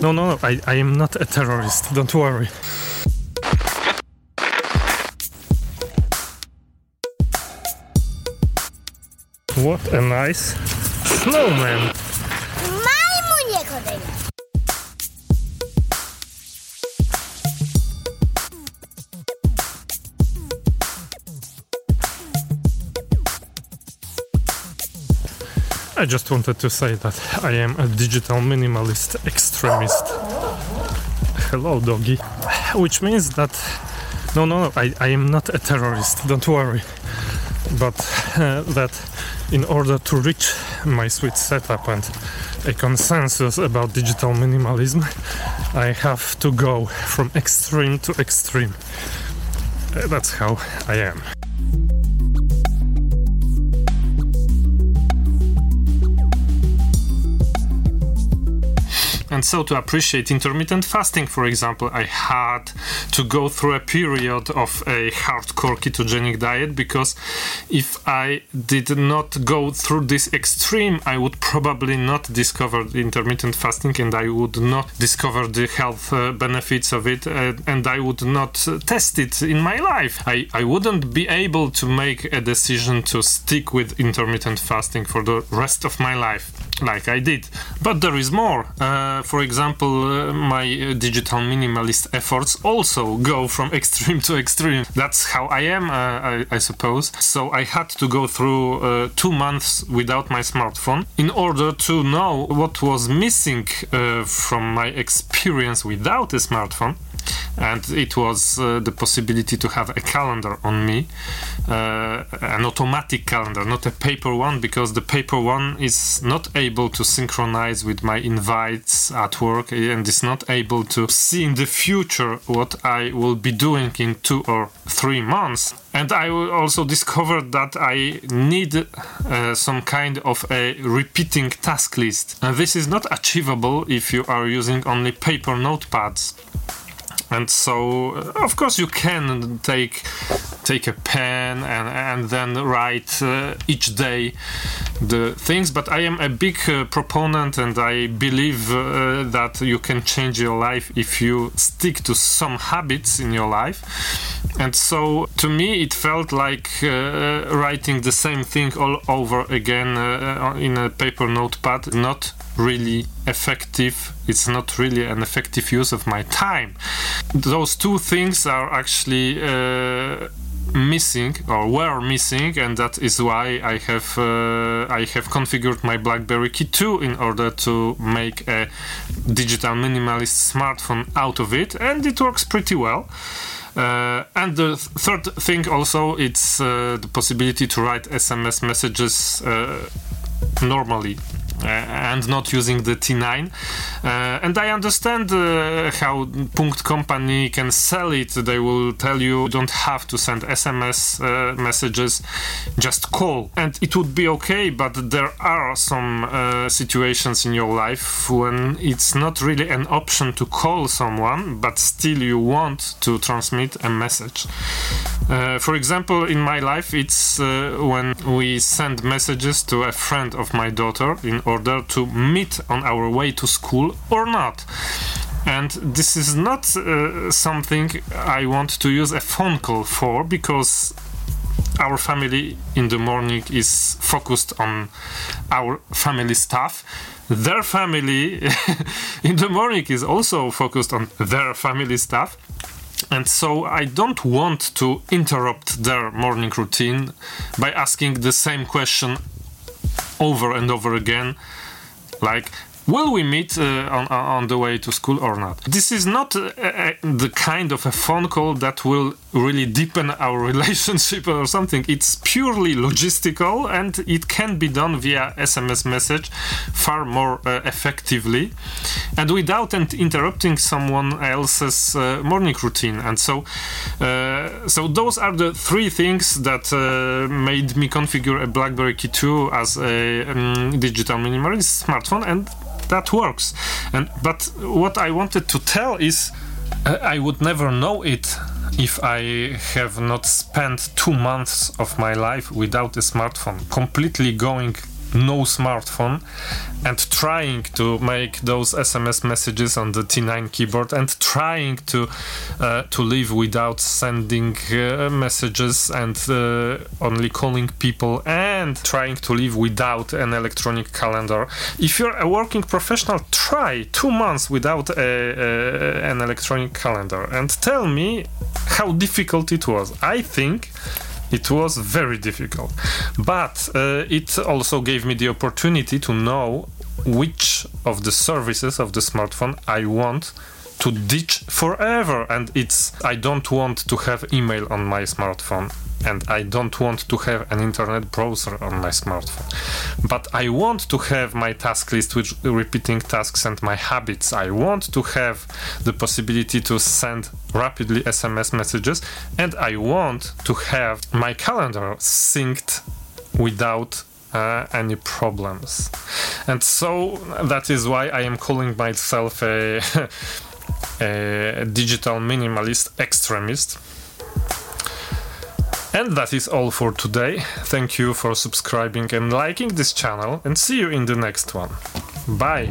No, no, no, I, I am not a terrorist, don't worry. What a nice snowman! I just wanted to say that I am a digital minimalist extremist. Hello, doggy. Which means that. No, no, no, I, I am not a terrorist, don't worry. But uh, that in order to reach my sweet setup and a consensus about digital minimalism, I have to go from extreme to extreme. Uh, that's how I am. And so, to appreciate intermittent fasting, for example, I had to go through a period of a hardcore ketogenic diet because if I did not go through this extreme, I would probably not discover intermittent fasting and I would not discover the health uh, benefits of it uh, and I would not uh, test it in my life. I, I wouldn't be able to make a decision to stick with intermittent fasting for the rest of my life like I did. But there is more. Uh, for example, uh, my digital minimalist efforts also go from extreme to extreme. That's how I am, uh, I, I, suppose. So I had to go through uh, two months without my smartphone in order to know what was missing from my experience without a smartphone and it was uh, the possibility to have a calendar on me, uh, an automatic calendar, not a paper one, because the paper one is not able to synchronize with my invites at work and is not able to see in the future what I will be doing in two or three months. And I also discovered that I need uh, some kind of a repeating task list. And this is not achievable if you are using only paper notepads and so uh, of course you can take take a pen and and then write uh, each day the things. But i am a big uh, proponent and i believe uh, that you can change your life if you stick to some habits in your life. And so to me it felt like uh, writing the same thing all over again uh, in a paper notepad not really effective it's not really an effective use of my time. Those two things are actually uh, missing or were missing and that is why I have uh, I have configured my BlackBerry Key 2 in order to make a digital minimalist smartphone out of it and it works pretty well. Uh, and the third thing also it's uh, the possibility to write SMS messages uh, normally and not using the T9. Uh, and I understand uh, how Punkt company can sell it. They will tell you, you don't have to send SMS messages, just call. And it would be okay, but there are some situations in your life when it's not really an option to call someone, but still you want to transmit a message. Uh, for example, in my life, it's uh, when we send messages to a friend of my daughter in order to meet on our way to school or not. And this is not uh, something I want to use a phone call for because our family in the morning is focused on our family stuff. Their family in the morning is also focused on their family stuff and so I don't want to interrupt their morning routine by asking the same question over and over again. Like, will we meet uh, on, on the way to school or not? This is not uh, uh, the kind of a phone call that will really deepen our relationship or something. It's purely logistical and it can be done via SMS message far more uh, effectively and without interrupting someone else's morning routine. And so, uh, so those are the three things that made me configure a BlackBerry Key 2 as a um, digital minimalist smartphone and that works. And but what I wanted to tell is uh, I would never know it if I have not spent two months of my life without a smartphone, completely going no smartphone and trying to make those SMS messages on the T9 keyboard and trying to uh, to live without sending uh, messages and uh, only calling people and trying to live without an electronic calendar. If you're a working professional, try two months without a, a, an electronic calendar and tell me how difficult it was. I think it was very difficult, but uh, it also gave me the opportunity to know which of the services of the smartphone I want to ditch forever. And it's I don't want to have email on my smartphone and I don't want to have an internet browser on my smartphone. But I want to have my task list with repeating tasks and my habits. I want to have the possibility to send rapidly SMS messages and I want to have my calendar synced without uh, any problems. And so that is why I am calling myself a, a digital minimalist extremist and that is all for today. Thank you for subscribing and liking this channel, and see you in the next one. Bye!